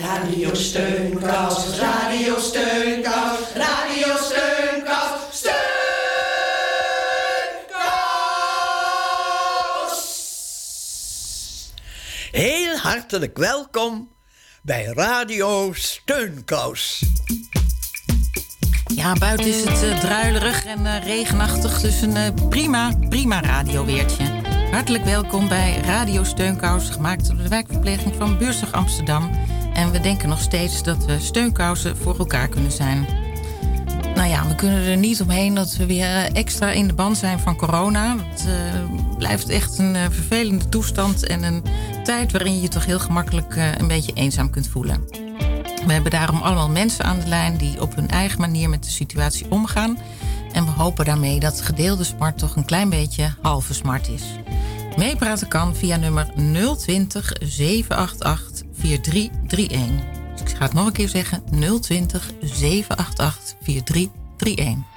Radio Steunkous, Radio Steunkous, Radio Steunkous, Steunkous! Heel hartelijk welkom bij Radio Steunkous. Ja, buiten is het uh, druilerig en uh, regenachtig, dus een uh, prima, prima radioweertje. Hartelijk welkom bij Radio Steunkous, gemaakt door de wijkverpleging van Buurzig Amsterdam. En we denken nog steeds dat we steunkousen voor elkaar kunnen zijn. Nou ja, we kunnen er niet omheen dat we weer extra in de band zijn van corona. Het blijft echt een vervelende toestand en een tijd waarin je je toch heel gemakkelijk een beetje eenzaam kunt voelen. We hebben daarom allemaal mensen aan de lijn die op hun eigen manier met de situatie omgaan. En we hopen daarmee dat gedeelde smart toch een klein beetje halve smart is. Meepraten kan via nummer 020 788 4331. Dus ik ga het nog een keer zeggen: 020 788 4331.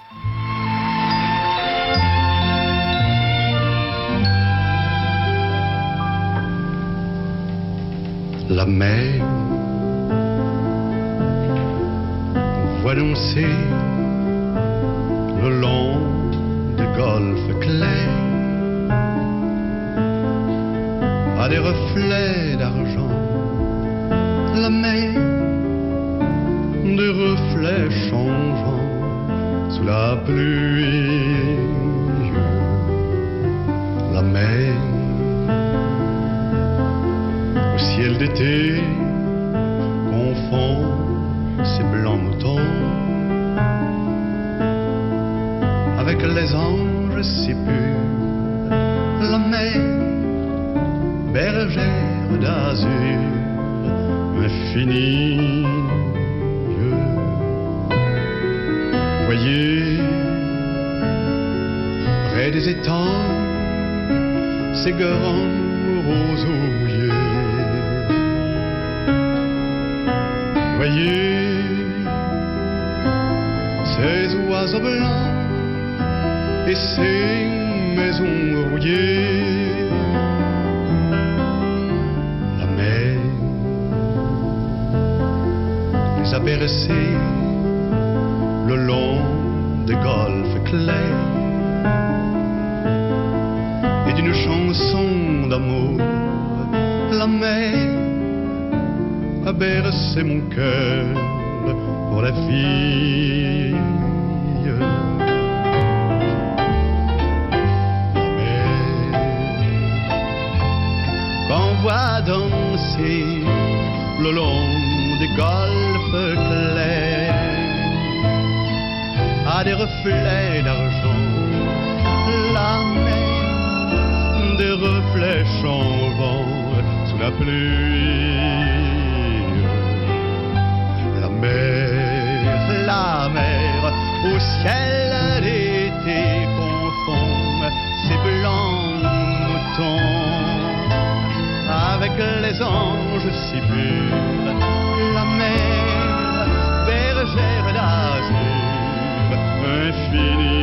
La mer voit danser le long des golfes clairs à des reflets d'argent. La mer, des reflets changeants sous la pluie. La mer, au ciel d'été, confond ses blancs moutons avec les anges si purs. La mer, bergère d'azur infinie. Voyez, près des étangs, ces grands roseaux mouillés. Voyez, ces oiseaux blancs et ces maisons rouillées. A bercés le long des golfes clairs et d'une chanson d'amour. La mer a bercé mon cœur pour la fille. infinity.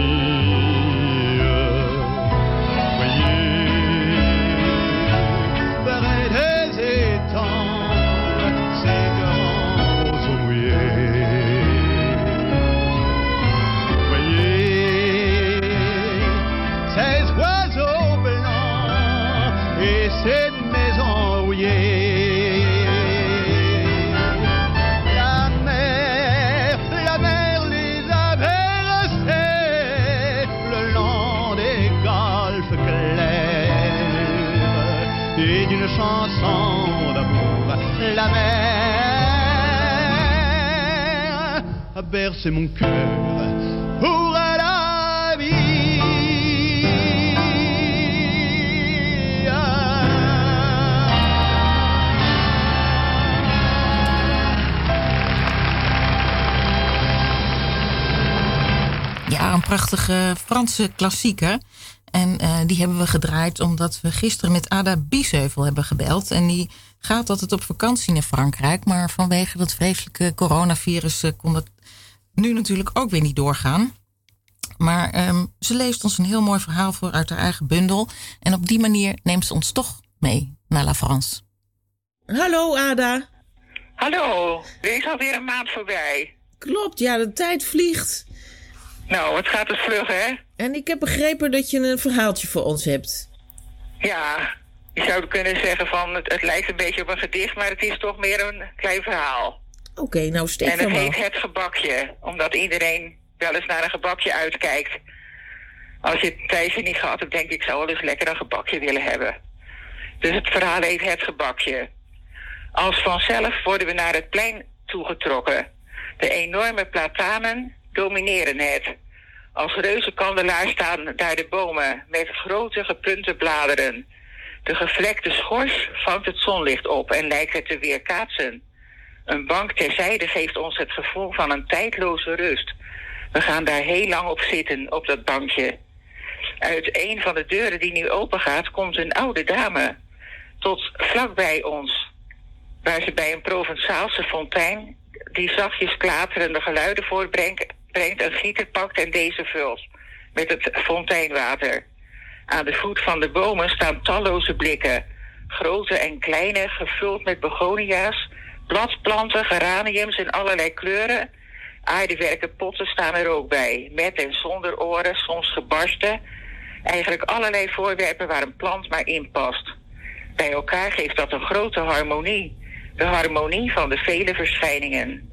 Bercé mon cœur pour la vie. Ja, een prachtige Franse klassieker. En uh, die hebben we gedraaid omdat we gisteren met Ada Biesheuvel hebben gebeld. En die gaat altijd op vakantie naar Frankrijk. Maar vanwege dat vreselijke coronavirus uh, kon dat nu natuurlijk ook weer niet doorgaan. Maar um, ze leest ons een heel mooi verhaal voor uit haar eigen bundel. En op die manier neemt ze ons toch mee naar La France. Hallo Ada. Hallo, er is alweer een maand voorbij. Klopt, ja, de tijd vliegt. Nou, het gaat dus vlug, hè? En ik heb begrepen dat je een verhaaltje voor ons hebt. Ja, je zou kunnen zeggen van het, het lijkt een beetje op een gedicht, maar het is toch meer een klein verhaal. Oké, nou steek en het heet. Het Gebakje, omdat iedereen wel eens naar een gebakje uitkijkt. Als je het tijdje niet gehad hebt, denk ik, ik zou wel eens lekker een gebakje willen hebben. Dus het verhaal heet Het Gebakje. Als vanzelf worden we naar het plein toegetrokken. De enorme platanen domineren het. Als reuzenkandelaar staan daar de bomen met grote gepunte bladeren. De gevlekte schors vangt het zonlicht op en lijkt het te weerkaatsen. Een bank terzijde geeft ons het gevoel van een tijdloze rust. We gaan daar heel lang op zitten, op dat bankje. Uit een van de deuren die nu open gaat, komt een oude dame. Tot vlakbij ons, waar ze bij een Provençaalse fontein, die zachtjes klaterende geluiden voortbrengt, brengt een gieter pakt en deze vult met het fonteinwater. Aan de voet van de bomen staan talloze blikken, grote en kleine, gevuld met begonia's, bladplanten, geraniums in allerlei kleuren. Aardewerken potten staan er ook bij, met en zonder oren, soms gebarsten. Eigenlijk allerlei voorwerpen waar een plant maar in past. Bij elkaar geeft dat een grote harmonie. De harmonie van de vele verschijningen.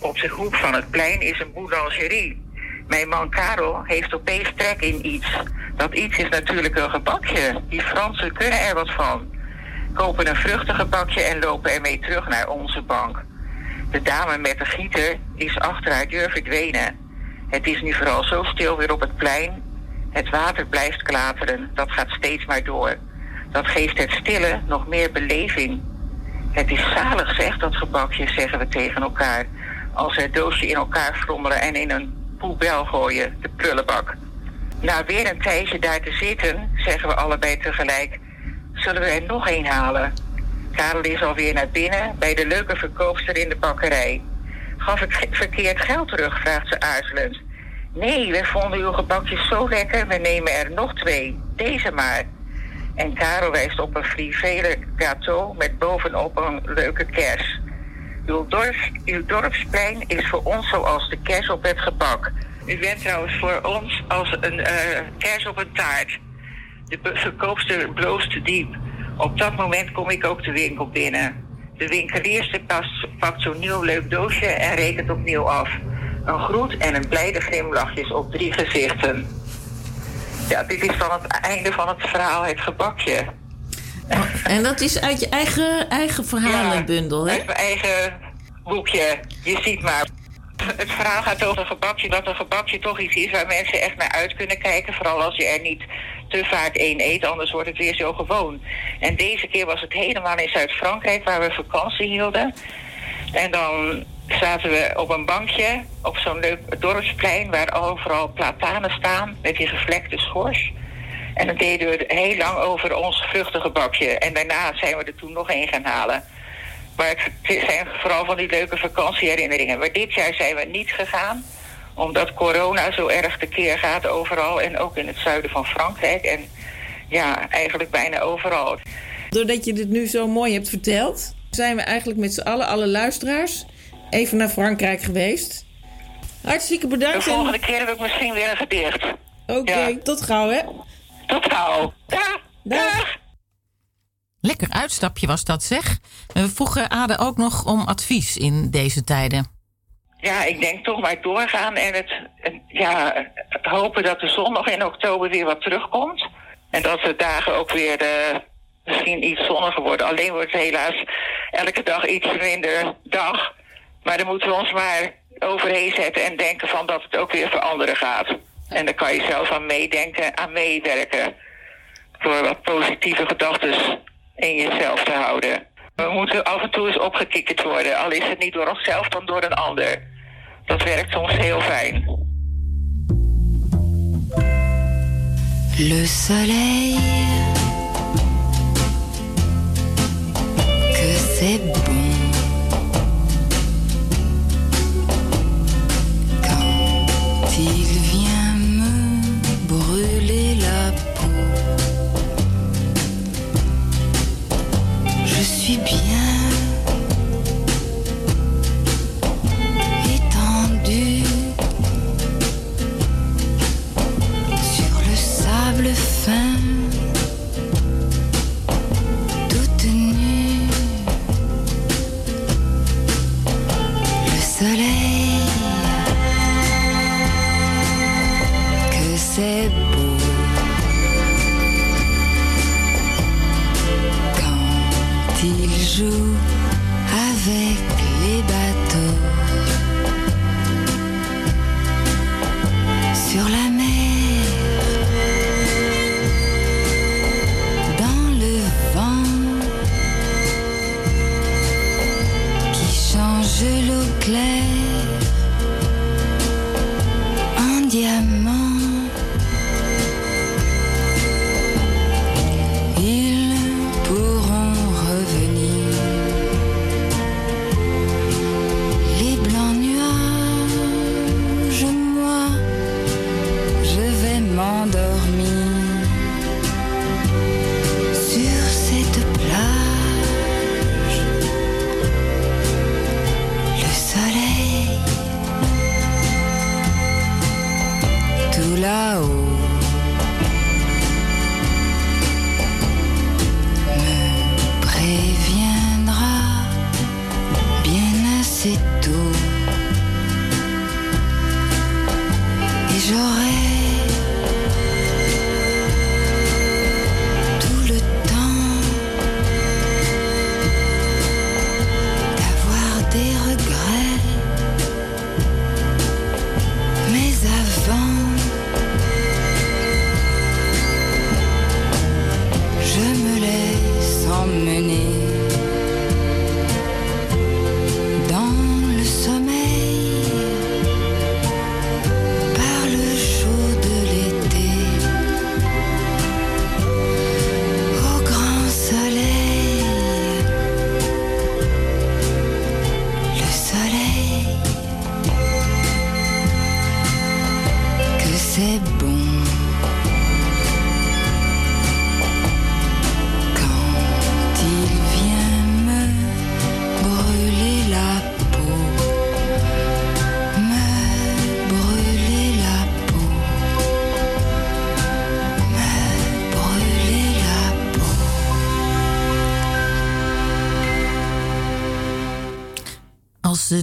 Op de hoek van het plein is een boulangerie. Mijn man Karel heeft opeens trek in iets. Dat iets is natuurlijk een gebakje. Die Fransen kunnen er wat van. Kopen een vruchtengebakje en lopen ermee terug naar onze bank. De dame met de gieter is achter haar deur verdwenen. Het is nu vooral zo stil weer op het plein. Het water blijft klateren. Dat gaat steeds maar door. Dat geeft het stille nog meer beleving. Het is zalig, zegt dat gebakje, zeggen we tegen elkaar. Als we het doosje in elkaar frommelen en in een poebel gooien, de prullenbak. Na weer een tijdje daar te zitten, zeggen we allebei tegelijk... zullen we er nog een halen? Karel is alweer naar binnen bij de leuke verkoopster in de bakkerij. Gaf ik verkeerd geld terug, vraagt ze aarzelend. Nee, we vonden uw gebakjes zo lekker, we nemen er nog twee. Deze maar. En Karel wijst op een frivele gâteau met bovenop een leuke kers. Uw, dorps, uw dorpsplein is voor ons zoals de kers op het gebak. U bent trouwens voor ons als een eh, kers op een taart. De verkoopster bloost diep. Op dat moment kom ik ook de winkel binnen. De winkelierste past, pakt zo'n nieuw leuk doosje en rekent opnieuw af. Een groet en een blijde glimlachjes op drie gezichten. Ja, dit is dan het einde van het verhaal, het gebakje. En dat is uit je eigen, eigen verhalenbundel, hè? Uit mijn eigen boekje. Je ziet maar. Het verhaal gaat over een gebakje, dat een gebakje toch iets is waar mensen echt naar uit kunnen kijken. Vooral als je er niet te vaak één eet, anders wordt het weer zo gewoon. En deze keer was het helemaal in Zuid-Frankrijk waar we vakantie hielden. En dan zaten we op een bankje op zo'n leuk dorpsplein waar overal platanen staan met die gevlekte schors. En dan deden we heel lang over ons vruchtengebakje. En daarna zijn we er toen nog een gaan halen. Maar het zijn vooral van die leuke vakantieherinneringen. Maar dit jaar zijn we niet gegaan. Omdat corona zo erg tekeer gaat overal. En ook in het zuiden van Frankrijk. En ja, eigenlijk bijna overal. Doordat je dit nu zo mooi hebt verteld, zijn we eigenlijk met z'n allen, alle luisteraars, even naar Frankrijk geweest. Hartstikke De bedankt. en- volgende keer heb ik misschien weer een gedicht. Oké, Ja. tot gauw, hè? Tot gauw. Ja, Dag. Lekker uitstapje was dat, zeg. We vroegen Ade ook nog om advies in deze tijden. Ja, ik denk toch maar doorgaan en het, ja, hopen dat de zon nog in oktober weer wat terugkomt. En dat de dagen ook weer eh, misschien iets zonniger worden. Alleen wordt het helaas elke dag iets minder dag. Maar dan moeten we ons maar overheen zetten en denken van dat het ook weer veranderen gaat. En daar kan je zelf aan meedenken, aan meewerken. Door wat positieve gedachten in jezelf te houden. We moeten af en toe eens opgekikkerd worden. Al is het niet door onszelf, dan door een ander. Dat werkt soms heel fijn. Le soleil, que c'est bon quand il vient me brûler la peau. Je suis bien change l'eau claire en diamant.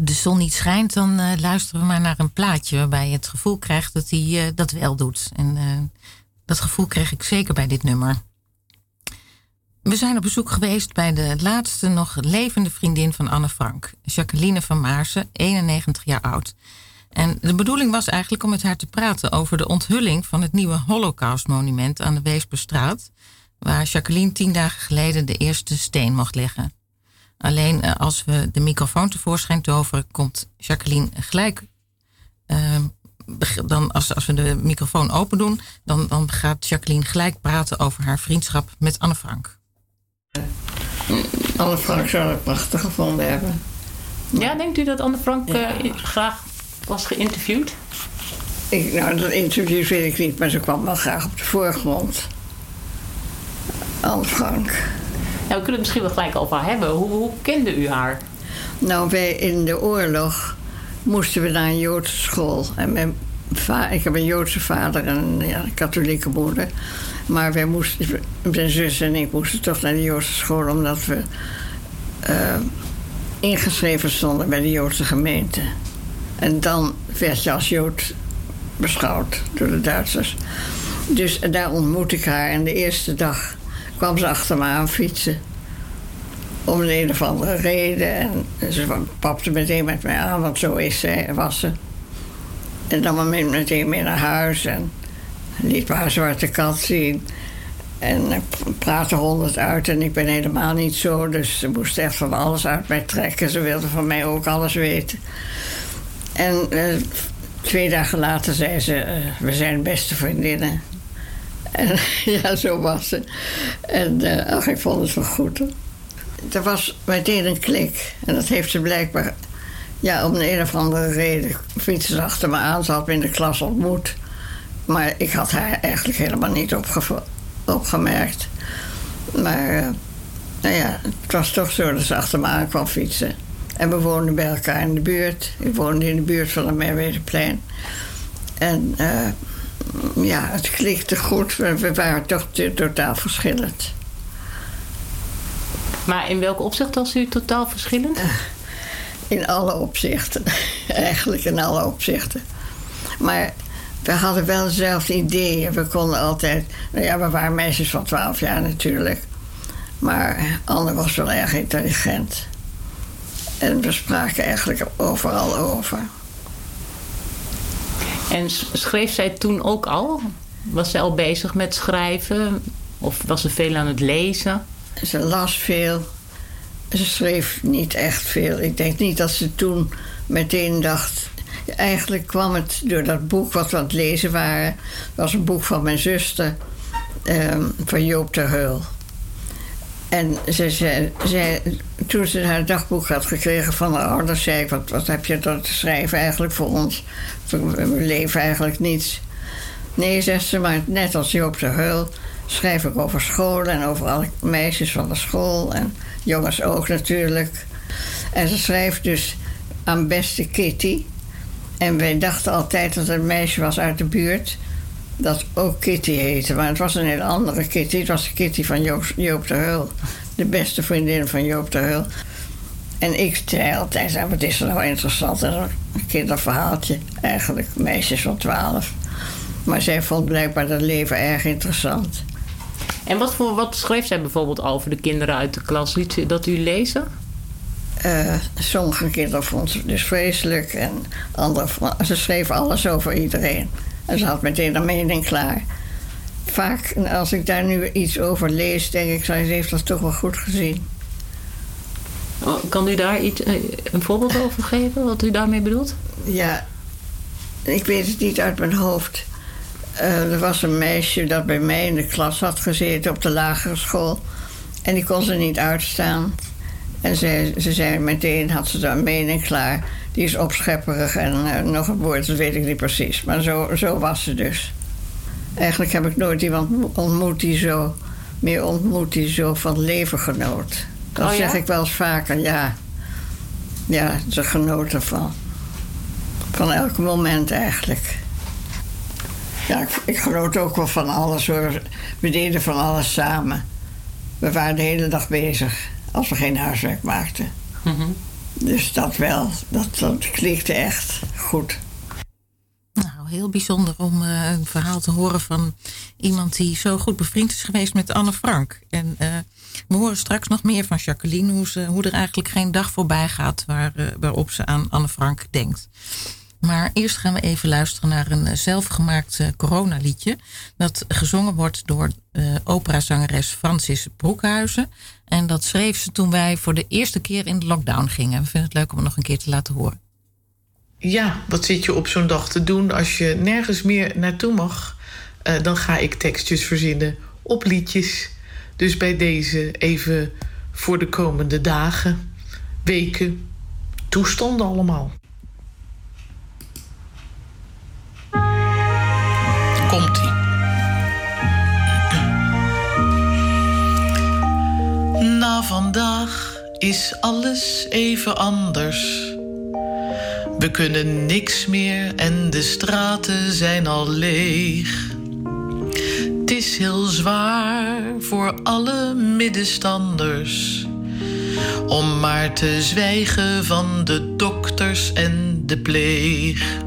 De zon niet schijnt, dan eh, luisteren we maar naar een plaatje waarbij je het gevoel krijgt dat hij eh, dat wel doet. En eh, dat gevoel kreeg ik zeker bij dit nummer. We zijn op bezoek geweest bij de laatste nog levende vriendin van Anne Frank, Jacqueline van Maarsen, 91 jaar oud. En de bedoeling was eigenlijk om met haar te praten over de onthulling van het nieuwe Holocaustmonument aan de Weesperstraat, waar Jacqueline tien dagen geleden de eerste steen mocht leggen. Alleen eh, als we de microfoon tevoorschijn toveren, komt Jacqueline gelijk. eh, beg- dan als, als we de microfoon open doen, dan, dan gaat Jacqueline gelijk praten over haar vriendschap met Anne Frank. Anne Frank zou het prachtig gevonden hebben. Ja, denkt u dat Anne Frank eh, graag was geïnterviewd? Ik, nou, dat interview weet ik niet, maar ze kwam wel graag op de voorgrond. Anne Frank. Ja, we kunnen het misschien wel gelijk over hebben. Hoe, kende u haar? Nou, wij in de oorlog moesten we naar een Joodse school. En mijn va- ik heb een Joodse vader en ja, een katholieke moeder. Maar wij moesten, mijn zus en ik moesten toch naar de Joodse school... omdat we eh, ingeschreven stonden bij de Joodse gemeente. En dan werd je als Jood beschouwd door de Duitsers. Dus daar ontmoette ik haar. En de eerste dag kwam ze achter me aan fietsen om de een of andere reden. En ze papte meteen met mij aan, want zo is zij, was ze. En dan maar meteen mee naar huis en liet me haar zwarte kat zien. En ik praatte honderd uit en ik ben helemaal niet zo. Dus ze moest echt van alles uit mij trekken. Ze wilde van mij ook alles weten. En eh, twee dagen later zei ze, eh, we zijn beste vriendinnen. En ja, zo was ze. En eh, ach, ik vond het wel goed. Er was meteen een klik. En dat heeft ze blijkbaar... Ja, om een, een of andere reden fietsen achter me aan. Ze had me in de klas ontmoet. Maar ik had haar eigenlijk helemaal niet opge- opgemerkt. Maar eh, nou ja, het was toch zo dat ze achter me aan kwam fietsen. En we woonden bij elkaar in de buurt. Ik woonde in de buurt van het Merwedeplein. En eh, ja, het klikte goed. We, we waren toch totaal verschillend. Maar in welk opzicht was u totaal verschillend? In alle opzichten. Eigenlijk in alle opzichten. Maar we hadden wel dezelfde ideeën. We konden altijd... Nou ja, we waren meisjes van 12 jaar natuurlijk. Maar Anne was wel erg intelligent. En we spraken eigenlijk overal over. En schreef zij toen ook al? Was zij al bezig met schrijven? Of was ze veel aan het lezen? Ze las veel. Ze schreef niet echt veel. Ik denk niet dat ze toen meteen dacht. Eigenlijk kwam het door dat boek wat we aan het lezen waren. Het was een boek van mijn zuster, ehm, van Joop ter Heul. En ze zei, toen ze haar dagboek had gekregen van haar ouders, zei ik: Wat, wat heb je dan te schrijven eigenlijk voor ons? We leven eigenlijk niets. Nee, zegt ze, maar net als Joop ter Heul schrijf ik over school en over alle meisjes van de school en jongens ook natuurlijk. En ze schrijft dus aan beste Kitty. En wij dachten altijd dat het een meisje was uit de buurt dat ook Kitty heette. Maar het was een hele andere Kitty. Het was de Kitty van Joop, Joop de Heul. De beste vriendin van Joop de Heul. En ik zei altijd, "Ah, wat is er nou interessant? Dat Een kinderverhaaltje, eigenlijk. Meisjes van twaalf. Maar zij vond blijkbaar dat leven erg interessant. En wat, voor, wat schreef zij bijvoorbeeld over de kinderen uit de klas? Liet dat u lezen? Eh, sommige kinderen vond ze dus vreselijk. En andere, ze schreef alles over iedereen. En ze had meteen een mening klaar. Vaak, als ik daar nu iets over lees, denk ik, ze heeft dat toch wel goed gezien. Oh, Kan u daar iets, eh, een voorbeeld over geven, wat u daarmee bedoelt? Ja, ik weet het niet uit mijn hoofd. Eh, er was een meisje dat bij mij in de klas had gezeten op de lagere school. En die kon ze niet uitstaan. En ze, ze zei meteen, had ze daar een mening klaar. Die is opschepperig en eh, nog een woord, dat weet ik niet precies. Maar zo, zo was ze dus. Eigenlijk heb ik nooit iemand ontmoet die zo, meer ontmoet die zo van leven genoot. Dat Oh ja? zeg ik wel eens vaker, ja. Ja, ze genoot ervan. Van elk moment eigenlijk. Ja, ik, ik genoot ook wel van alles hoor. We deden van alles samen. We waren de hele dag bezig als we geen huiswerk maakten. Dus dat wel, dat, dat klikte echt goed. Nou, heel bijzonder om eh, een verhaal te horen van iemand die zo goed bevriend is geweest met Anne Frank. En eh, we horen straks nog meer van Jacqueline, hoe, ze, hoe er eigenlijk geen dag voorbij gaat waar, eh, waarop ze aan Anne Frank denkt. Maar eerst gaan we even luisteren naar een eh, zelfgemaakt eh, coronaliedje. Dat gezongen wordt door eh operazangeres Francis Broekhuizen. En dat schreef ze toen wij voor de eerste keer in de lockdown gingen. We vinden het leuk om het nog een keer te laten horen. Ja, wat zit je op zo'n dag te doen als je nergens meer naartoe mag? Dan ga ik tekstjes verzinnen op liedjes. Dus bij deze even voor de komende dagen, weken, toestanden allemaal. Komt-ie. Na vandaag is alles even anders. We kunnen niks meer en de straten zijn al leeg. Het is heel zwaar voor alle middenstanders. Om maar te zwijgen van de dokters en de pleeg.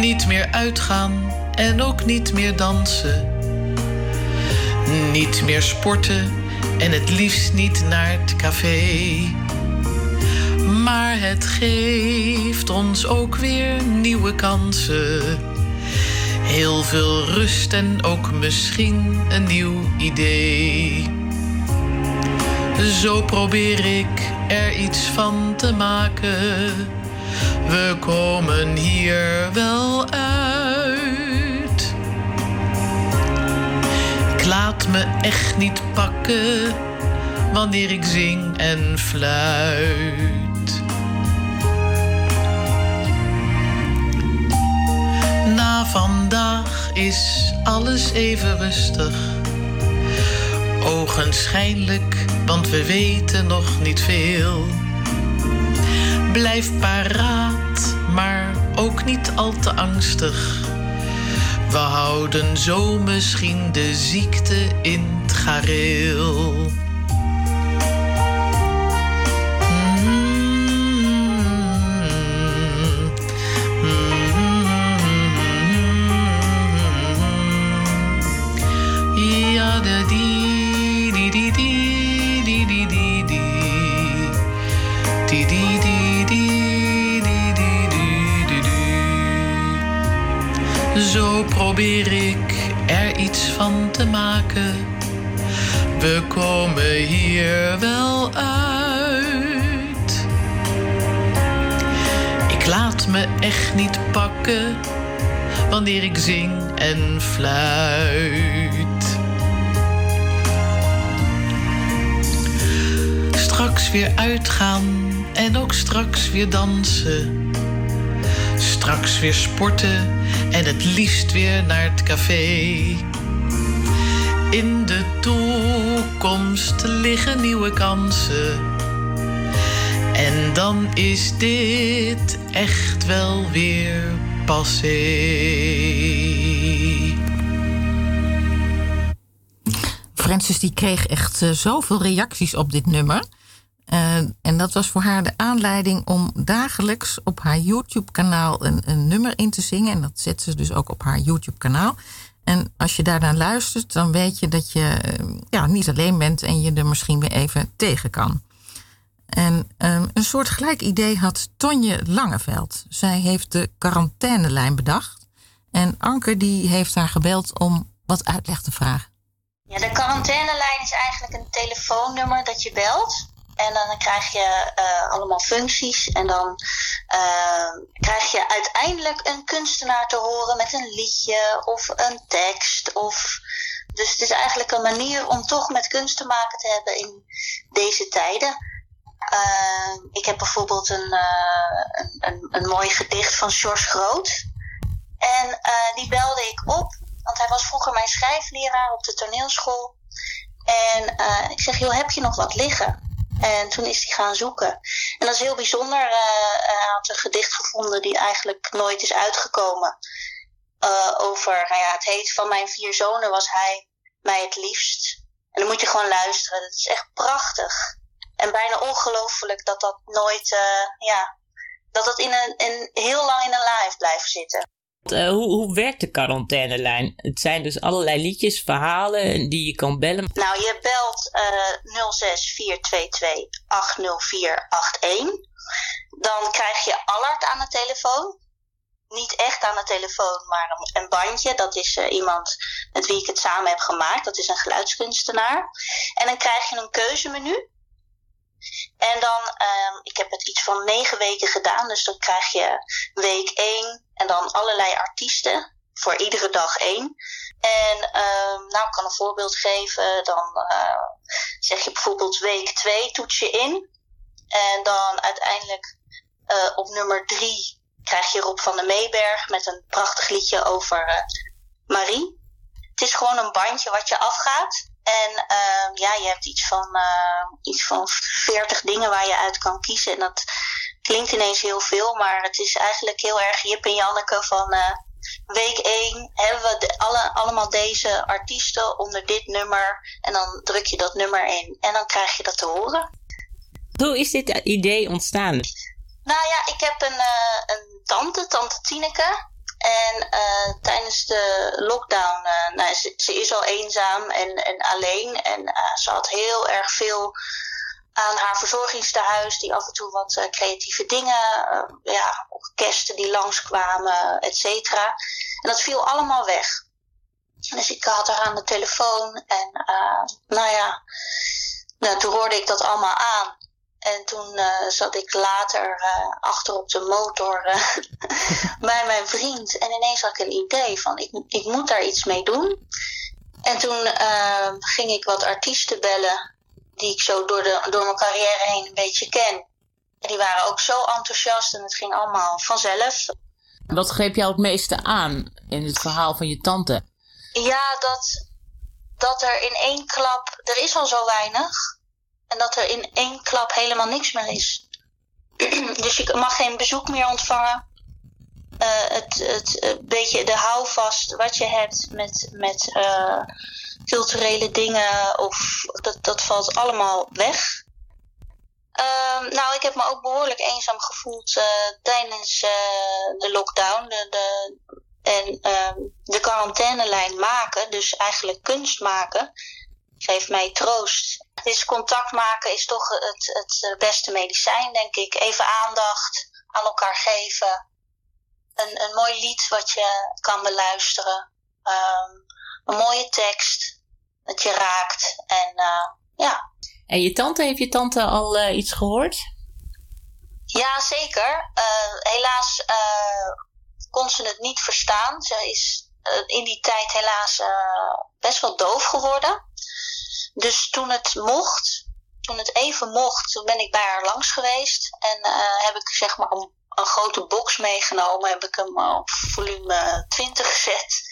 Niet meer uitgaan en ook niet meer dansen. Niet meer sporten en het liefst niet naar het café. Maar het geeft ons ook weer nieuwe kansen. Heel veel rust en ook misschien een nieuw idee. Zo probeer ik er iets van te maken. We komen hier wel uit. Laat me echt niet pakken wanneer ik zing en fluit. Na vandaag is alles even rustig. Ogenschijnlijk, want we weten nog niet veel. Blijf paraat, maar ook niet al te angstig. We houden zo misschien de ziekte in het gareel. Wanneer ik zing en fluit. Straks weer uitgaan en ook straks weer dansen. Straks weer sporten en het liefst weer naar het café. In de toekomst liggen nieuwe kansen. En dan is dit echt wel weer passé. Francis die kreeg echt eh, zoveel reacties op dit nummer. Eh, en dat was voor haar de aanleiding om dagelijks op haar YouTube-kanaal een, een nummer in te zingen. En dat zet ze dus ook op haar YouTube-kanaal. En als je daarnaar luistert, dan weet je dat je eh, ja, niet alleen bent en je er misschien weer even tegen kan. En een soort gelijk idee had Tonje Langeveld. Zij heeft de quarantainelijn bedacht. En Anke die heeft haar gebeld om wat uitleg te vragen. Ja, de quarantainelijn is eigenlijk een telefoonnummer dat je belt. En dan krijg je uh, allemaal functies. En dan uh, krijg je uiteindelijk een kunstenaar te horen met een liedje of een tekst. Of... Dus het is eigenlijk een manier om toch met kunst te maken te hebben in deze tijden. Uh, ik heb bijvoorbeeld een, een, een, een, mooi gedicht van George Groot. En die belde ik op, want hij was vroeger mijn schrijfleraar op de toneelschool. En ik zeg, joh, heb je nog wat liggen? En toen is hij gaan zoeken. En dat is heel bijzonder. Hij had een gedicht gevonden die eigenlijk nooit is uitgekomen. Over, nou ja, het heet Van mijn vier zonen was hij mij het liefst. En dan moet je gewoon luisteren. Dat is echt prachtig. En bijna ongelooflijk dat dat nooit, uh, ja, dat dat in een, in, heel lang in een live blijft zitten. Uh, hoe, hoe werkt de quarantainelijn? Het zijn dus allerlei liedjes, verhalen die je kan bellen. Nou, je belt uh, 06-422-80481. Dan krijg je alert aan de telefoon. Niet echt aan de telefoon, maar een, een bandje. Dat is uh, iemand met wie ik het samen heb gemaakt. Dat is een geluidskunstenaar. En dan krijg je een keuzemenu. En dan, um, ik heb het iets van negen weken gedaan. Dus dan krijg je week één en dan allerlei artiesten. Voor iedere dag één. En um, nou, ik kan een voorbeeld geven. Dan uh, zeg je bijvoorbeeld week twee toets je in. En dan uiteindelijk uh, op nummer drie krijg je Rob van der Meeberg met een prachtig liedje over uh, Marie. Het is gewoon een bandje wat je afgaat. En uh, ja, je hebt iets van, uh, iets van 40 dingen waar je uit kan kiezen. En dat klinkt ineens heel veel, maar het is eigenlijk heel erg Jip en Janneke van uh, week 1 hebben we de, alle, allemaal deze artiesten onder dit nummer. En dan druk je dat nummer in en dan krijg je dat te horen. Hoe is dit idee ontstaan? Nou ja, ik heb een, een tante, tante Tineke. En uh, tijdens de lockdown, uh, nou, ze, is al eenzaam en, en alleen. En uh, ze had heel erg veel aan haar verzorgingstehuis, die af en toe wat creatieve dingen, ja, orkesten die langskwamen, et cetera. En dat viel allemaal weg. Dus ik had haar aan de telefoon en nou ja, nou, toen hoorde ik dat allemaal aan. En toen uh, zat ik later uh, achter op de motor uh, bij mijn vriend. En ineens had ik een idee van ik, ik moet daar iets mee doen. En toen ging ik wat artiesten bellen die ik zo door, de, door mijn carrière heen een beetje ken. En die waren ook zo enthousiast en het ging allemaal vanzelf. Wat greep jou het meeste aan in het verhaal van je tante? Ja, dat, dat er in één klap, er is al zo weinig. En dat er in één klap helemaal niks meer is. dus je mag geen bezoek meer ontvangen. Uh, het, het beetje de houvast wat je hebt met, met uh, culturele dingen, of dat, dat valt allemaal weg. nou, ik heb me ook behoorlijk eenzaam gevoeld tijdens de lockdown. De, de, en de quarantainelijn maken, dus eigenlijk kunst maken, geeft mij troost. Is contact maken is toch het, het eh, beste medicijn, denk ik. Even aandacht aan elkaar geven. Een, een mooi lied wat je kan beluisteren. Ehm, een mooie tekst dat je raakt. En eh, ja, En je tante, heeft je tante al eh, iets gehoord? Ja, zeker. Helaas kon ze het niet verstaan. Ze is in die tijd helaas best wel doof geworden. Dus toen het mocht, toen het even mocht, toen ben ik bij haar langs geweest. En eh, heb ik zeg maar een, grote box meegenomen. Heb ik hem op volume 20 gezet.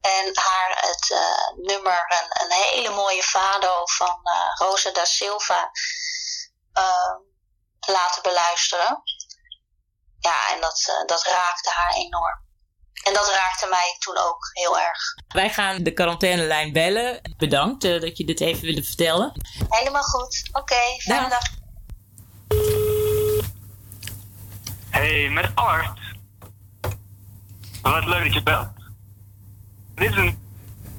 En haar het eh, nummer, een, een hele mooie fado van eh, Rosa da Silva eh, laten beluisteren. Ja, en dat, dat raakte haar enorm. En dat raakte mij toen ook heel erg. Wij gaan de quarantainelijn bellen. Bedankt eh, dat je dit even wilde vertellen. Helemaal goed. Oké, fijne dag. Hey, met Art. Wat leuk dat je belt. Dit is een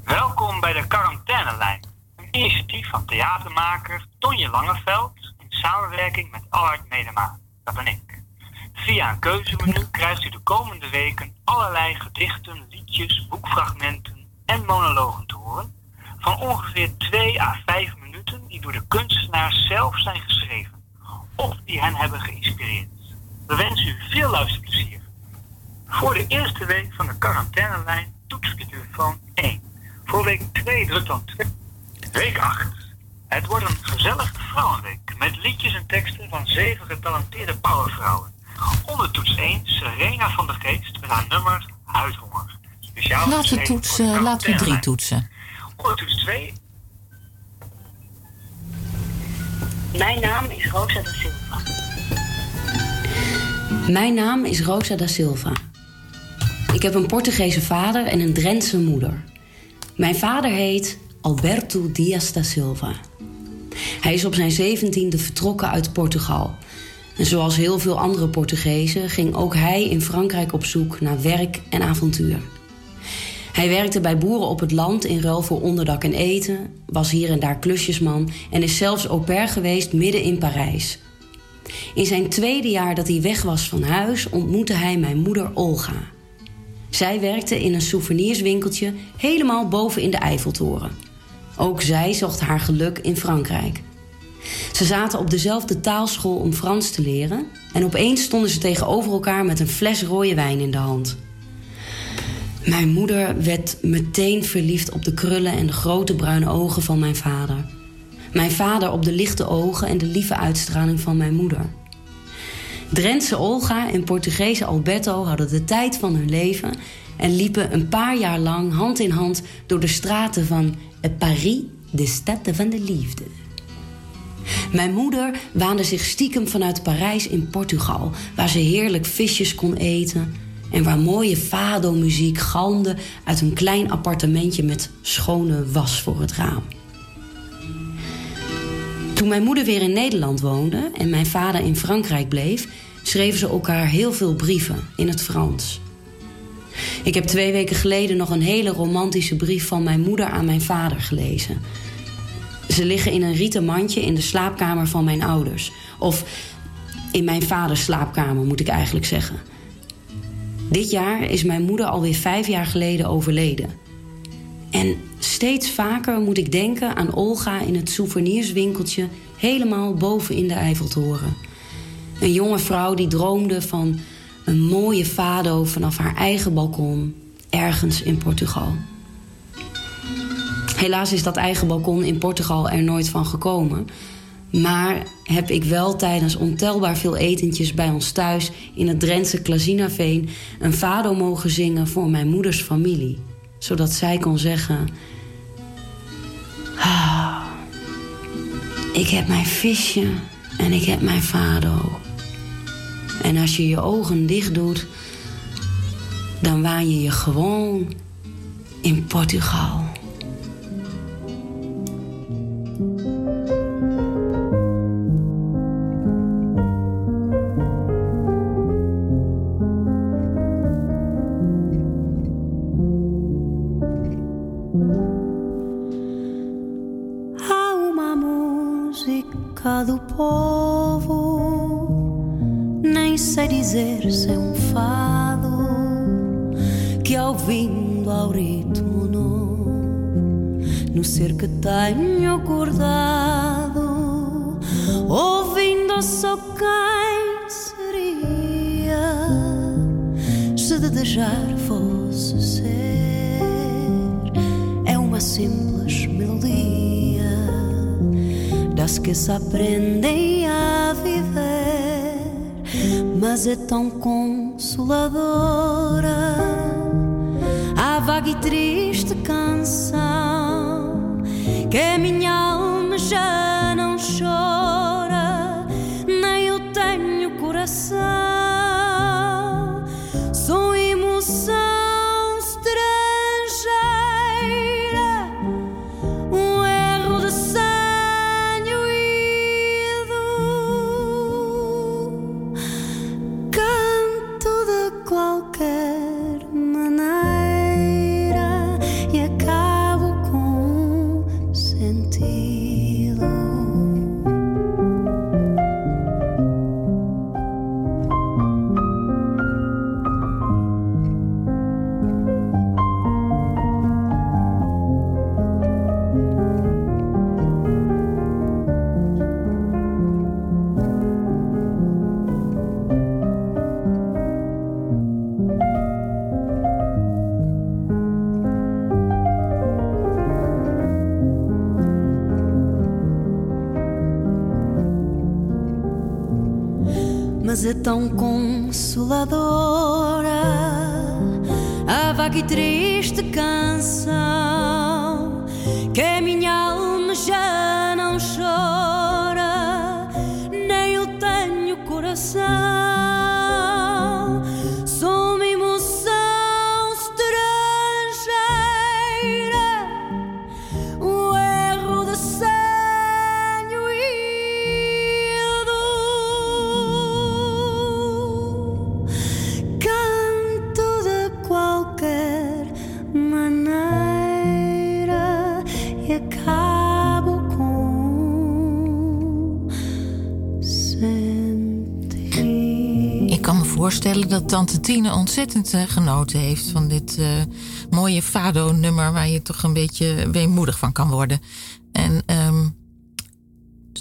welkom bij de quarantainelijn. Een initiatief van theatermaker Tonje Langeveld in samenwerking met Art Medema. Dat ben ik. Via een keuzemenu krijgt u de komende weken allerlei gedichten, liedjes, boekfragmenten en monologen te horen. Van ongeveer 2 à 5 minuten die door de kunstenaars zelf zijn geschreven. Of die hen hebben geïnspireerd. We wensen u veel luisterplezier. Voor de eerste week van de quarantainelijn toetst de telefoon 1. Voor week 2 drukt dan 2. Week 8. Het wordt een gezellige vrouwenweek met liedjes en teksten van zeven getalenteerde powervrouwen. Onder toets 1 Serena van der Geest met haar nummer Huidhonger. Speciaal Laten we, toetsen, laten we drie quarantainelijn. toetsen. Onder toets 2 Mijn naam is Rosa da Silva. Mijn naam is Rosa da Silva. Ik heb een Portugese vader en een Drentse moeder. Mijn vader heet Alberto Dias da Silva. Hij is op zijn zeventiende vertrokken uit Portugal. En zoals heel veel andere Portugezen ging ook hij in Frankrijk op zoek naar werk en avontuur. Hij werkte bij boeren op het land in ruil voor onderdak en eten, was hier en daar klusjesman en is zelfs au pair geweest midden in Parijs. In zijn tweede jaar dat hij weg was van huis ontmoette hij mijn moeder Olga. Zij werkte in een souvenirswinkeltje helemaal boven in de Eiffeltoren. Ook zij zocht haar geluk in Frankrijk. Ze zaten op dezelfde taalschool om Frans te leren en opeens stonden ze tegenover elkaar met een fles rode wijn in de hand. Mijn moeder werd meteen verliefd op de krullen en de grote bruine ogen van mijn vader. Mijn vader op de lichte ogen en de lieve uitstraling van mijn moeder. Drentse Olga en Portugese Alberto hadden de tijd van hun leven en liepen een paar jaar lang hand in hand door de straten van Paris, de stad van de liefde. Mijn moeder waande zich stiekem vanuit Parijs in Portugal, waar ze heerlijk visjes kon eten en waar mooie fado-muziek galmde uit een klein appartementje met schone was voor het raam. Toen mijn moeder weer in Nederland woonde en mijn vader in Frankrijk bleef, schreven ze elkaar heel veel brieven in het Frans. Ik heb twee weken geleden nog een hele romantische brief van mijn moeder aan mijn vader gelezen. Ze liggen in een rieten mandje in de slaapkamer van mijn ouders. Of in mijn vaders slaapkamer, moet ik eigenlijk zeggen. Dit jaar is mijn moeder alweer vijf jaar geleden overleden. En steeds vaker moet ik denken aan Olga in het souvenirswinkeltje helemaal boven in de Eiffeltoren. Een jonge vrouw die droomde van een mooie fado vanaf haar eigen balkon ergens in Portugal. Helaas is dat eigen balkon in Portugal er nooit van gekomen. Maar heb ik wel tijdens ontelbaar veel etentjes bij ons thuis in het Drentse Klazinaveen een fado mogen zingen voor mijn moeders familie. Zodat zij kon zeggen: "Ah, Ik heb mijn visje en ik heb mijn fado. En als je je ogen dicht doet, dan waan je je gewoon in Portugal. Alma do povo. Nem sei dizer se é um fado que ouvindo ao ritmo novo, no ser que tenho acordado, ouvindo só quem seria se de desejar fosse ser. É uma simples das que se aprendem a viver, mas é tão consoladora. A vaga e triste canção que a minha alma já mas é tão consoladora a vaga e triste canção que a minha alma já voorstellen dat tante Tine ontzettend eh, genoten heeft van dit eh, mooie Fado-nummer, waar je toch een beetje weemoedig van kan worden. En ehm,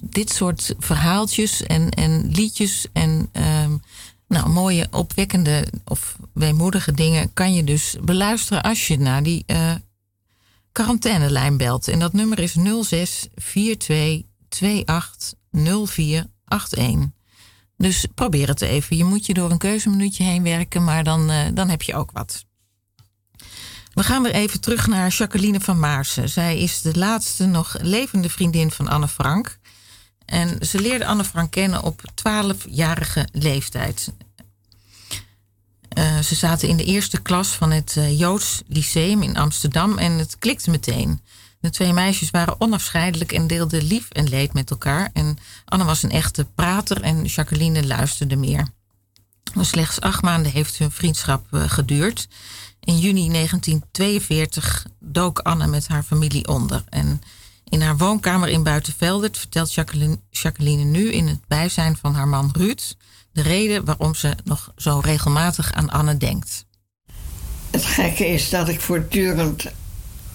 dit soort verhaaltjes en, en liedjes en ehm, nou, mooie opwekkende of weemoedige dingen kan je dus beluisteren als je naar die eh quarantainelijn belt. En dat nummer is 06 42 28 04 81. Dus probeer het even. Je moet je door een keuzeminuutje heen werken, maar dan, eh, dan heb je ook wat. We gaan weer even terug naar Jacqueline van Maarsen. Zij is de laatste nog levende vriendin van Anne Frank. En ze leerde Anne Frank kennen op 12-jarige leeftijd. Eh, ze zaten in de eerste klas van het eh, Joods Lyceum in Amsterdam en het klikte meteen. De twee meisjes waren onafscheidelijk en deelden lief en leed met elkaar. En Anne was een echte prater en Jacqueline luisterde meer. Slechts acht maanden heeft hun vriendschap eh, geduurd. In juni 1942 dook Anne met haar familie onder. En in haar woonkamer in Buitenveldert vertelt Jacqueline nu in het bijzijn van haar man Ruud de reden waarom ze nog zo regelmatig aan Anne denkt. Het gekke is dat ik voortdurend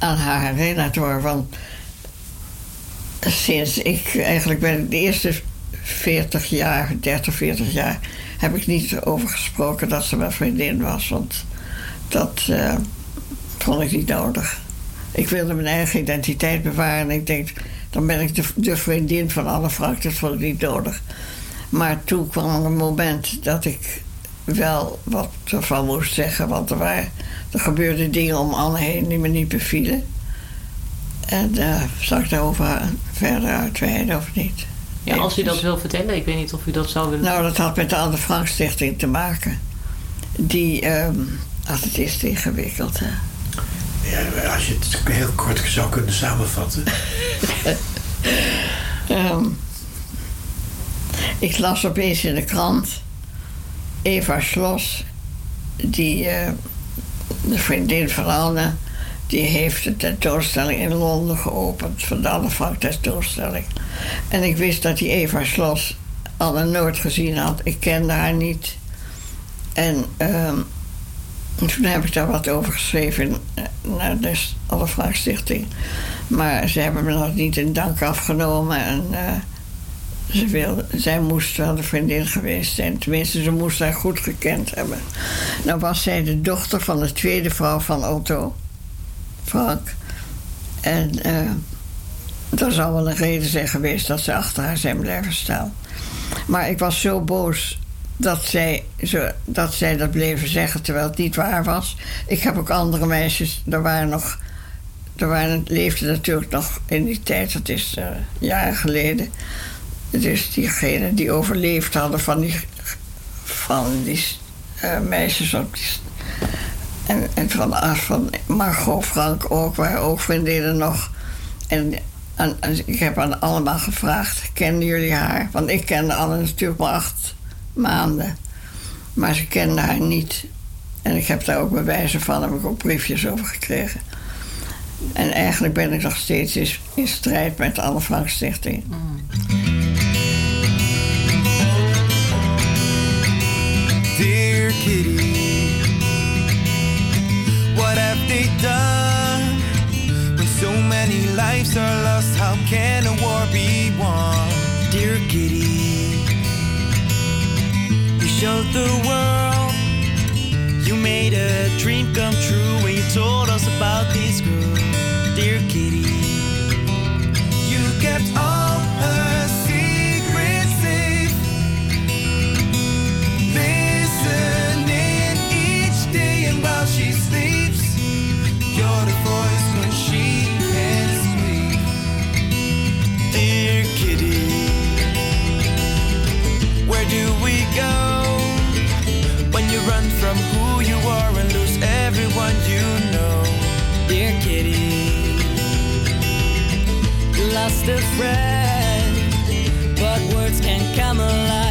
aan haar word. Want sinds ik eigenlijk ben de eerste 40 jaar, 30, 40 jaar, heb ik niet over gesproken dat ze mijn vriendin was. Want dat eh, vond ik niet nodig. Ik wilde mijn eigen identiteit bewaren. En ik denk, dan ben ik de, vriendin van Anne Frank. Dat vond ik niet nodig. Maar toen kwam een moment dat ik wel wat ervan moest zeggen. Want er, waren, er gebeurden dingen om Anne heen die me niet bevielen. En uh, zal ik daarover verder uitweiden of niet? Ja, als u dat wil vertellen, ik weet niet of u dat zou willen. Nou, dat had met de Anne Frank Stichting te maken. Die, um, als het is ingewikkeld, hè. Ja, als je het heel kort zou kunnen samenvatten. um, ik las opeens in de krant Eva Schloss, die uh, de vriendin van Anne, die heeft de tentoonstelling in Londen geopend. Van de Anne tentoonstelling. En ik wist dat die Eva Slos al nooit gezien had. Ik kende haar niet. En ehm, toen heb ik daar wat over geschreven eh, naar de Anne Stichting. Maar ze hebben me nog niet in dank afgenomen. En eh, ze wilde, zij moest wel de vriendin geweest zijn. Tenminste, ze moest haar goed gekend hebben. Nou was zij de dochter van de tweede vrouw van Otto. Frank. En eh, dat zou wel een reden zijn geweest dat ze achter haar zijn blijven staan. Maar ik was zo boos dat zij, zo, dat zij dat bleven zeggen terwijl het niet waar was. Ik heb ook andere meisjes, er waren nog. Er waren, leefden natuurlijk nog in die tijd, dat is uh, jaren geleden. Dus diegenen die overleefd hadden van die, van die uh, meisjes op die, en, en van, van Margot Frank ook, waren ook vriendinnen nog. En, en, ik heb aan allemaal gevraagd: kennen jullie haar? Want ik kende Anne natuurlijk maar acht maanden. Maar ze kenden haar niet. En ik heb daar ook bewijzen van, heb ik ook briefjes over gekregen. En eigenlijk ben ik nog steeds in, strijd met de Anne Frank Stichting. Dear Kitty, what have they done? When so many lives are lost, how can a war be won? Dear Kitty, you showed the world you made a dream come true when you told us about this girl. Dear Kitty, you kept all go when you run from who you are and lose everyone you know? Dear Kitty, you lost a friend, but words can come alive,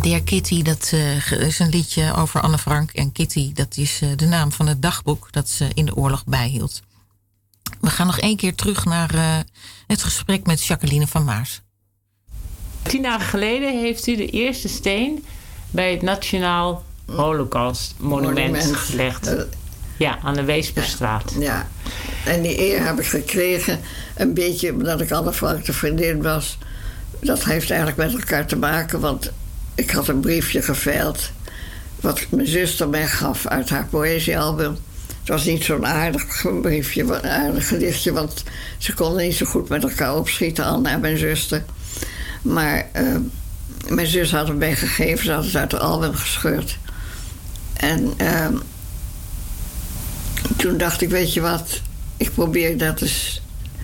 Dear Kitty, dat eh, is een liedje over Anne Frank. En Kitty, dat is eh, de naam van het dagboek dat ze in de oorlog bijhield. We gaan nog één keer terug naar eh, het gesprek met Jacqueline van Maars. Tien dagen geleden heeft u de eerste steen bij het Nationaal Holocaust Monument, Monument. gelegd. Ja, aan de Weesperstraat. Ja, en die eer heb ik gekregen, een beetje omdat ik Anne Frank de vriendin was. Dat heeft eigenlijk met elkaar te maken, want ik had een briefje geveild. wat mijn zuster mij gaf uit haar poëziealbum. Het was niet zo'n aardig briefje, een aardig gedichtje, want ze konden niet zo goed met elkaar opschieten, Anne en mijn zuster. Maar eh, mijn zus had het mij gegeven, ze had het uit het album gescheurd. En ehm, toen dacht ik, weet je wat, ik probeer dat eens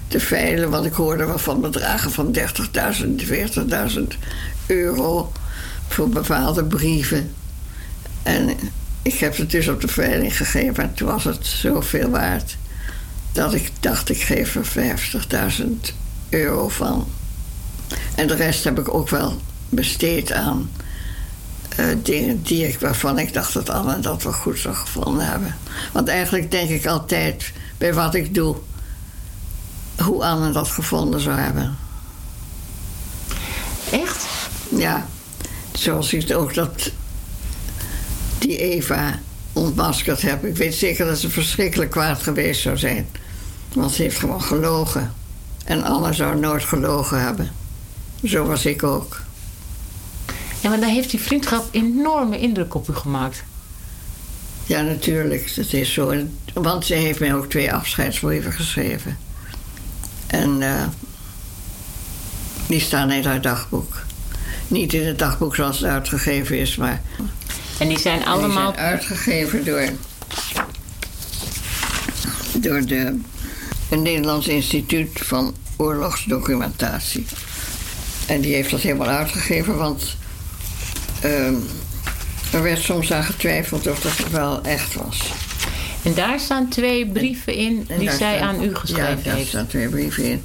te veilen. Want ik hoorde wel van bedragen van 30.000, 40.000 euro voor bepaalde brieven. En ik heb het dus op de veiling gegeven. En toen was het zoveel waard dat ik dacht, ik geef er 50.000 euro van. En de rest heb ik ook wel besteed aan eh, dingen die ik, waarvan ik dacht dat Anne dat wel goed zou gevonden hebben. Want eigenlijk denk ik altijd bij wat ik doe, hoe Anne dat gevonden zou hebben. Echt? Ja, zoals ik ook dat die Eva ontmaskerd heb. Ik weet zeker dat ze verschrikkelijk kwaad geweest zou zijn. Want ze heeft gewoon gelogen. En Anne zou nooit gelogen hebben. Zo was ik ook. Ja, maar dan heeft die vriendschap enorme indruk op u gemaakt. Ja, natuurlijk. Dat is zo. Want ze heeft mij ook twee afscheidsbrieven geschreven. En eh, die staan in haar dagboek. Niet in het dagboek zoals het uitgegeven is, maar... En die zijn allemaal... Die zijn uitgegeven door... door de, het Nederlands Instituut van Oorlogsdocumentatie. En die heeft dat helemaal uitgegeven, want... ehm, er werd soms aan getwijfeld of dat wel echt was. En daar staan twee brieven in En die zij staan- aan u geschreven ja, daar heeft. staan twee brieven in.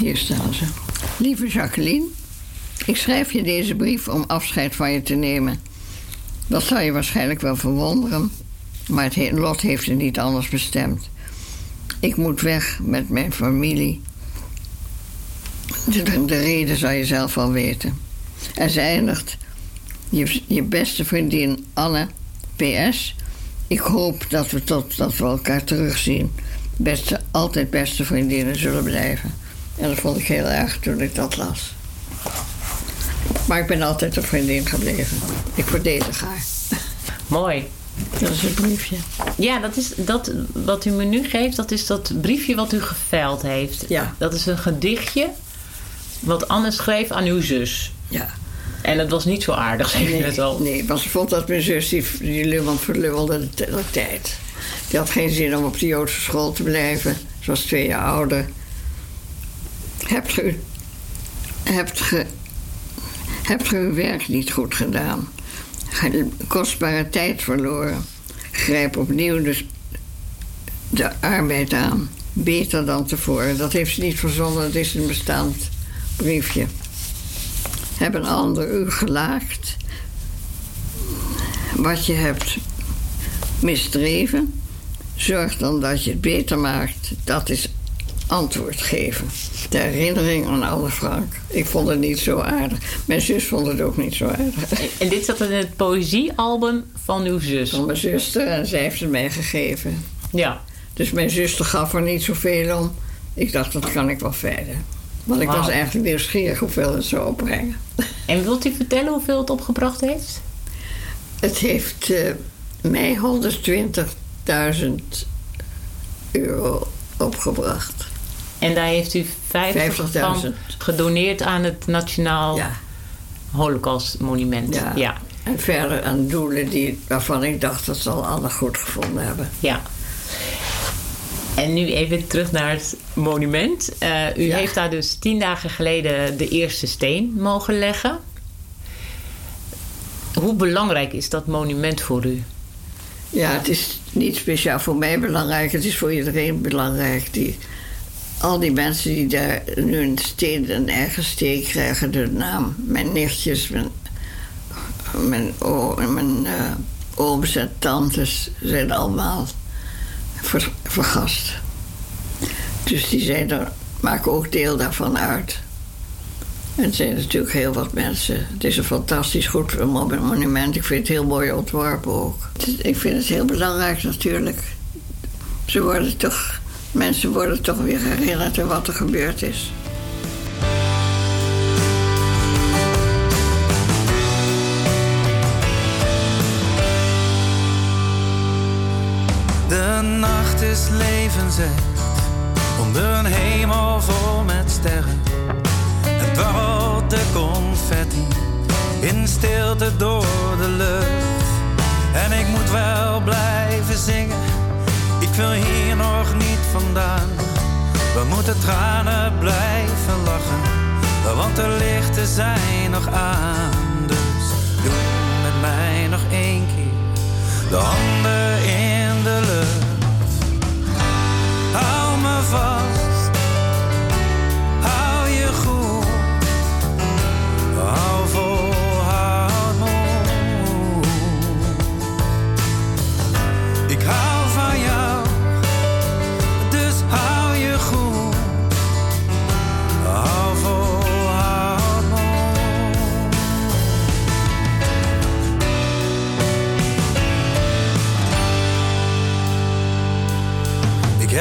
Hier staan ze. Lieve Jacqueline, ik schrijf je deze brief om afscheid van je te nemen. Dat zal je waarschijnlijk wel verwonderen, maar het he- lot heeft het niet anders bestemd. Ik moet weg met mijn familie. De, de reden zal je zelf wel weten. En ze eindigt. Je, je beste vriendin Anne, PS. Ik hoop dat we tot dat we elkaar terugzien. Beste, altijd beste vriendinnen zullen blijven. En dat vond ik heel erg toen ik dat las. Maar ik ben altijd een vriendin gebleven. Ik verdedig haar. Mooi. Dat is het briefje. Ja, dat is dat wat u me nu geeft, dat is dat briefje wat u geveild heeft. Ja. Dat is een gedichtje wat Anne schreef aan uw zus. Ja. En het was niet zo aardig, zeg je Nee, het al. nee, want ze vond dat mijn zus die, die lummel verlummelde de tijd. Die had geen zin om op de Joodse school te blijven. Ze was twee jaar ouder. Hebt ge, hebt ge, hebt ge uw werk niet goed gedaan? Ge- Kostbare tijd verloren. Grijp opnieuw dus de arbeid aan. Beter dan tevoren. Dat heeft ze niet verzonnen, het is een bestaand briefje. Hebben anderen u gelaagd? Wat je hebt misdreven? Zorg dan dat je het beter maakt. Dat is antwoord geven. De herinnering aan Anne Frank. Ik vond het niet zo aardig. Mijn zus vond het ook niet zo aardig. En dit zat in het poëziealbum van uw zus. Van mijn zuster en zij heeft het mij gegeven. Ja. Dus mijn zuster gaf er niet zoveel om. Ik dacht, dat kan ik wel verder. Want ik was eigenlijk nieuwsgierig hoeveel het zou opbrengen. En wilt u vertellen hoeveel het opgebracht heeft? Het heeft eh, mij 120.000 euro opgebracht. En daar heeft u 50 50.000. van gedoneerd aan het Nationaal Holocaust Monument. Ja. ja. En verder aan doelen die, waarvan ik dacht dat ze al alle goed gevonden hebben. Ja. En nu even terug naar het monument. Eh, u heeft daar dus tien dagen geleden de eerste steen mogen leggen. Hoe belangrijk is dat monument voor u? Ja, het is niet speciaal voor mij belangrijk. Het is voor iedereen belangrijk. Die, al die mensen die daar nu een steen, een eigen steen krijgen, de naam. Mijn nichtjes, mijn, mijn, mijn eh, ooms en tantes zijn allemaal ver- vergast. Dus die zijn er, maken ook deel daarvan uit. En er zijn natuurlijk heel wat mensen. Het is een fantastisch goed monument. Ik vind het heel mooi ontworpen ook. Het Ik vind het heel belangrijk natuurlijk. Ze worden toch, mensen worden toch weer herinnerd aan wat er gebeurd is. De nacht is levensecht, onder een hemel vol met sterren. Het dwarrelt de confetti in stilte door de lucht. En ik moet wel blijven zingen, wil hier nog niet vandaan. We moeten tranen blijven lachen, want de lichten zijn nog aan. Dus doe met mij nog één keer de handen in de lucht. Hou me vast,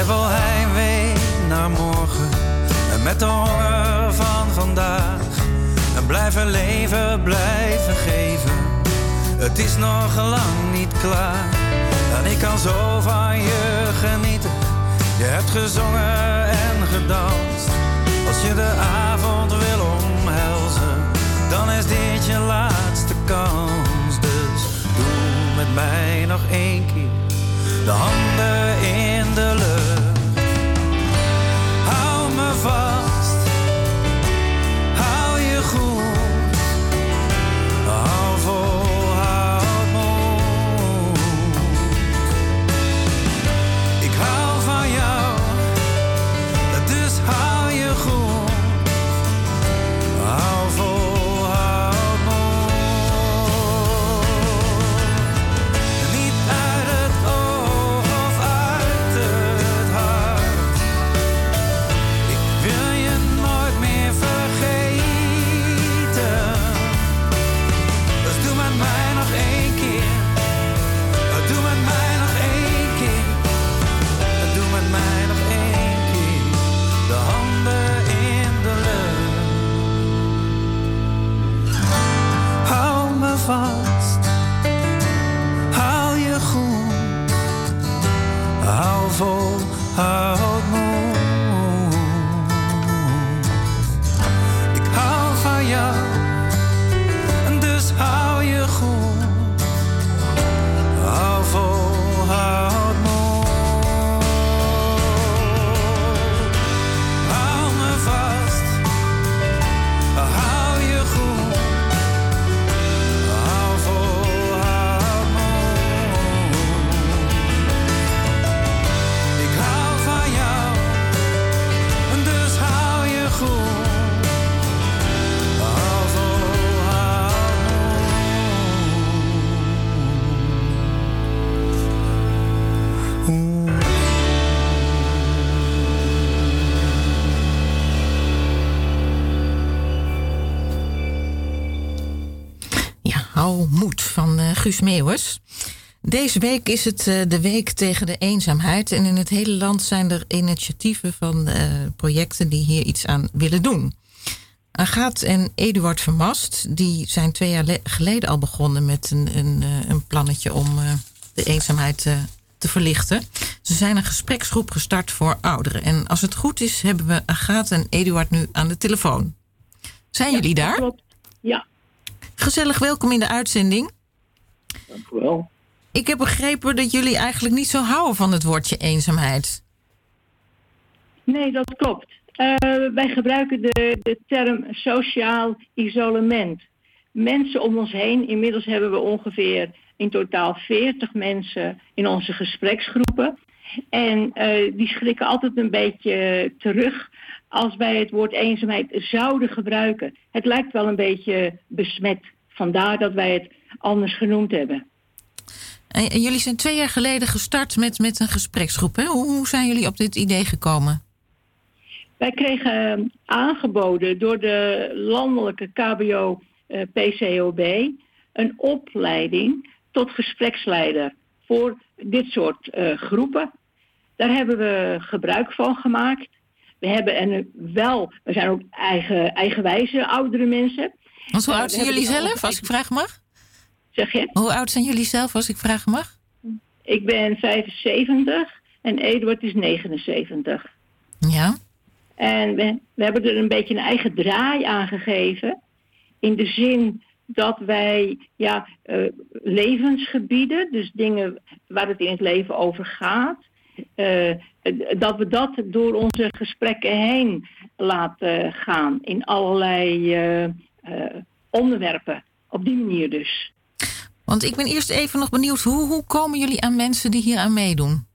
Al heimwee naar morgen en met de honger van vandaag. En blijven leven, blijven geven. Het is nog lang niet klaar. En ik kan zo van je genieten. Je hebt gezongen en gedanst. Als je de avond wil omhelzen, dan is dit je laatste kans. Dus doe met mij nog één keer de handen in Ja, hou moed van eh, Guus Meeuwers. Deze week is het eh, de week tegen de eenzaamheid. En in het hele land zijn er initiatieven van eh, projecten die hier iets aan willen doen. Agaat en Eduard Vermast die zijn twee jaar le- geleden al begonnen met een, een, een plannetje om de eenzaamheid te verlichten. Ze zijn een gespreksgroep gestart voor ouderen. En als het goed is, hebben we Agaat en Eduard nu aan de telefoon. Zijn jullie daar? Klopt. Ja, Gezellig welkom in de uitzending. dank u wel. Ik heb begrepen dat jullie eigenlijk niet zo houden van het woordje eenzaamheid. Nee, dat klopt. Eh, wij gebruiken de, de term sociaal isolement. Mensen om ons heen, inmiddels hebben we ongeveer in totaal 40 mensen in onze gespreksgroepen. En eh, die schrikken altijd een beetje terug als wij het woord eenzaamheid zouden gebruiken. Het lijkt wel een beetje besmet. Vandaar dat wij het anders genoemd hebben. En, jullie zijn twee jaar geleden gestart met, met een gespreksgroep. Hè? Hoe, hoe zijn jullie op dit idee gekomen? Wij kregen eh, aangeboden door de landelijke KBO eh, PCOB een opleiding tot gespreksleider voor dit soort eh, groepen. Daar hebben we gebruik van gemaakt. We hebben en wel, we zijn ook eigen, eigenwijze oudere mensen. Want hoe Eh, oud zijn jullie zelf, als ik vragen mag? Zeg je? Hoe oud zijn jullie zelf, als ik vragen mag? Ik ben 75 en Eduard is 79. Ja. En we, we hebben er een beetje een eigen draai aan gegeven. In de zin dat wij ja, eh, levensgebieden, dus dingen waar het in het leven over gaat, eh, dat we dat door onze gesprekken heen laten gaan in allerlei eh, onderwerpen. Op die manier dus. Want ik ben eerst even nog benieuwd, hoe, hoe komen jullie aan mensen die hier aan meedoen?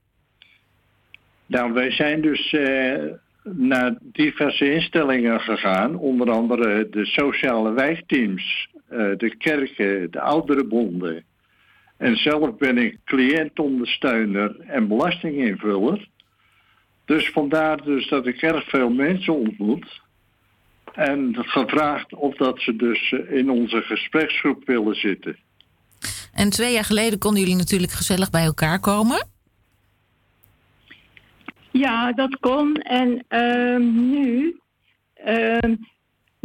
Nou, wij zijn dus eh, naar diverse instellingen gegaan. Onder andere de sociale wijkteams, de kerken, de ouderenbonden. En zelf ben ik cliëntondersteuner en belastinginvuller. Dus vandaar dus dat ik erg veel mensen ontmoet. En gevraagd of dat ze dus eh, in onze gespreksgroep willen zitten. En twee jaar geleden konden jullie natuurlijk gezellig bij elkaar komen. Ja, dat kon. En ehm, nu, ehm,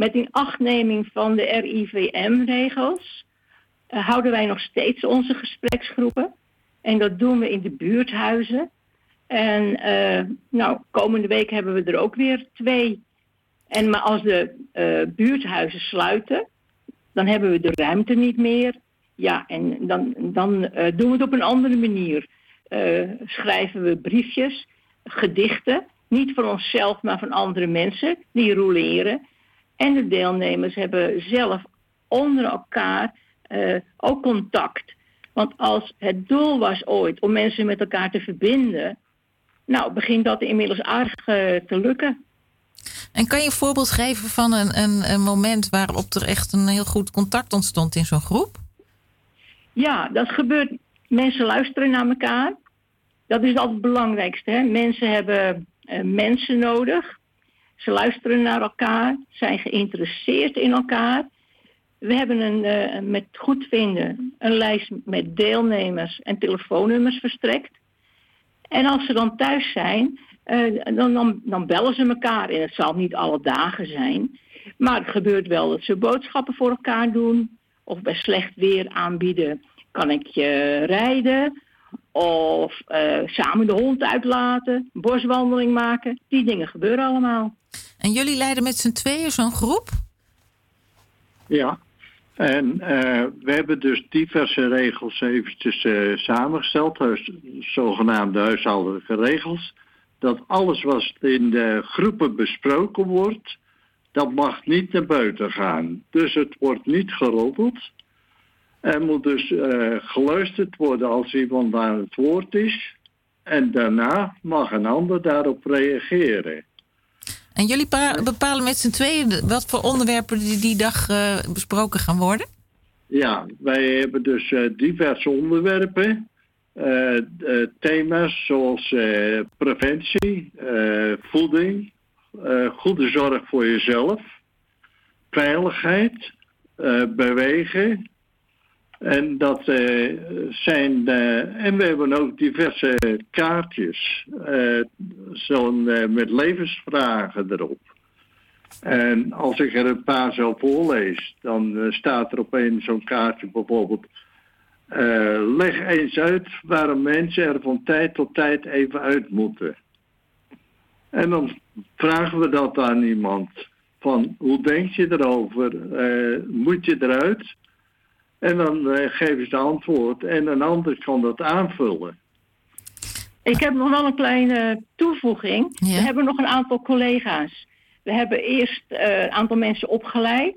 met inachtneming van de RIVM-regels, eh, houden wij nog steeds onze gespreksgroepen. En dat doen we in de buurthuizen. En eh, nou, komende week hebben we er ook weer twee. En maar als de eh, buurthuizen sluiten, dan hebben we de ruimte niet meer. Ja, en dan, dan doen we het op een andere manier. Schrijven we briefjes, gedichten, niet van onszelf, maar van andere mensen, die roleren. En de deelnemers hebben zelf onder elkaar eh, ook contact. Want als het doel was ooit om mensen met elkaar te verbinden, nou begint dat inmiddels aardig eh, te lukken. En kan je een voorbeeld geven van een, een, een moment waarop er echt een heel goed contact ontstond in zo'n groep? Ja, dat gebeurt. Mensen luisteren naar elkaar. Dat is altijd het belangrijkste. Hè? Mensen hebben eh, mensen nodig. Ze luisteren naar elkaar, zijn geïnteresseerd in elkaar. We hebben een, eh, met goedvinden een lijst met deelnemers en telefoonnummers verstrekt. En als ze dan thuis zijn, eh, dan, dan, dan bellen ze elkaar. En het zal niet alle dagen zijn. Maar het gebeurt wel dat ze boodschappen voor elkaar doen. Of bij slecht weer aanbieden, kan ik je rijden? Of eh, samen de hond uitlaten, boswandeling maken. Die dingen gebeuren allemaal. En jullie leiden met z'n tweeën zo'n groep? Ja. En eh, we hebben dus diverse regels eventjes eh, samengesteld, huis, zogenaamde huishoudelijke regels. Dat alles wat in de groepen besproken wordt, dat mag niet naar buiten gaan. Dus het wordt niet geroddeld. Er moet dus eh, geluisterd worden als iemand aan het woord is. En daarna mag een ander daarop reageren. En jullie pa- bepalen met z'n tweeën wat voor onderwerpen die die dag eh, besproken gaan worden? Ja, wij hebben dus eh, diverse onderwerpen. Thema's zoals preventie, voeding, goede zorg voor jezelf, veiligheid, bewegen. En dat eh, zijn. eh, en we hebben ook diverse kaartjes, eh, zo'n met levensvragen erop. En als ik er een paar zo voorlees, dan staat er op een zo'n kaartje bijvoorbeeld. leg eens uit waarom mensen er van tijd tot tijd even uit moeten. En dan vragen we dat aan iemand. Van hoe denk je erover? Moet je eruit? En dan eh, geven ze antwoord en een ander kan dat aanvullen. Ik heb nog wel een kleine toevoeging. We hebben nog een aantal collega's. We hebben eerst eh, een aantal mensen opgeleid.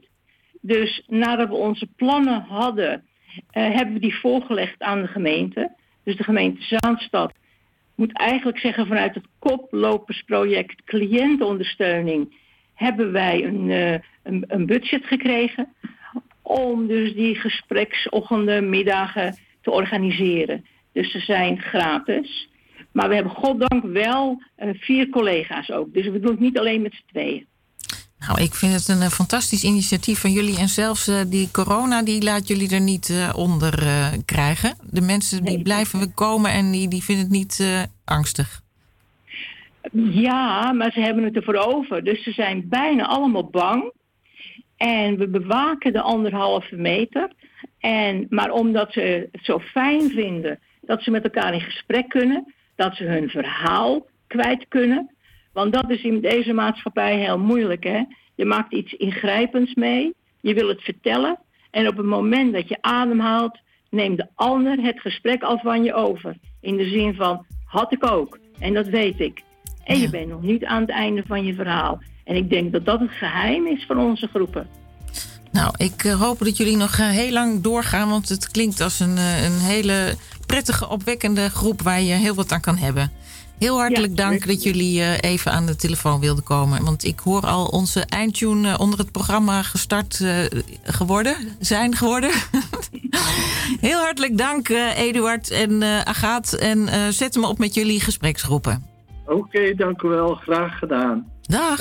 Dus nadat we onze plannen hadden, eh, hebben we die voorgelegd aan de gemeente. Dus de gemeente Zaanstad moet eigenlijk zeggen vanuit het koplopersproject cliëntenondersteuning hebben wij een, eh, een, een budget gekregen om dus die gespreksochtenden, middagen te organiseren. Dus ze zijn gratis. Maar we hebben goddank wel eh, vier collega's ook. Dus we doen het niet alleen met z'n tweeën. Nou, ik vind het een eh, fantastisch initiatief van jullie. En zelfs eh, die corona, die laat jullie er niet onder krijgen. De mensen die blijven komen en die, die vinden het niet angstig. Ja, maar ze hebben het ervoor over. Dus ze zijn bijna allemaal bang. En we bewaken de anderhalve meter. En, maar omdat ze het zo fijn vinden dat ze met elkaar in gesprek kunnen, dat ze hun verhaal kwijt kunnen. Want dat is in deze maatschappij heel moeilijk. Hè? Je maakt iets ingrijpends mee, je wil het vertellen. En op het moment dat je ademhaalt, neemt de ander het gesprek al van je over. In de zin van, had ik ook. En dat weet ik. En je bent nog niet aan het einde van je verhaal. En ik denk dat dat het geheim is van onze groepen. Nou, ik eh, hoop dat jullie nog eh, heel lang doorgaan, want het klinkt als een, eh, een hele prettige, opwekkende groep waar je heel wat aan kan hebben. Heel hartelijk dank dat jullie eh, even aan de telefoon wilden komen. Want ik hoor al onze eindtune onder het programma gestart eh, geworden, zijn geworden. Heel hartelijk dank, eh, Eduard en eh Agaat. En eh, zet me op met jullie gespreksgroepen. Oké, dank u wel. Graag gedaan. Dag.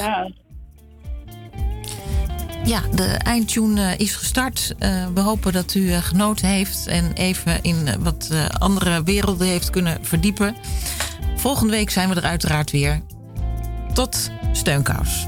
Ja, de eindtune eh, is gestart. Eh, we hopen dat u eh, genoten heeft en even in wat andere werelden heeft kunnen verdiepen. Volgende week zijn we er uiteraard weer. Tot steunkous.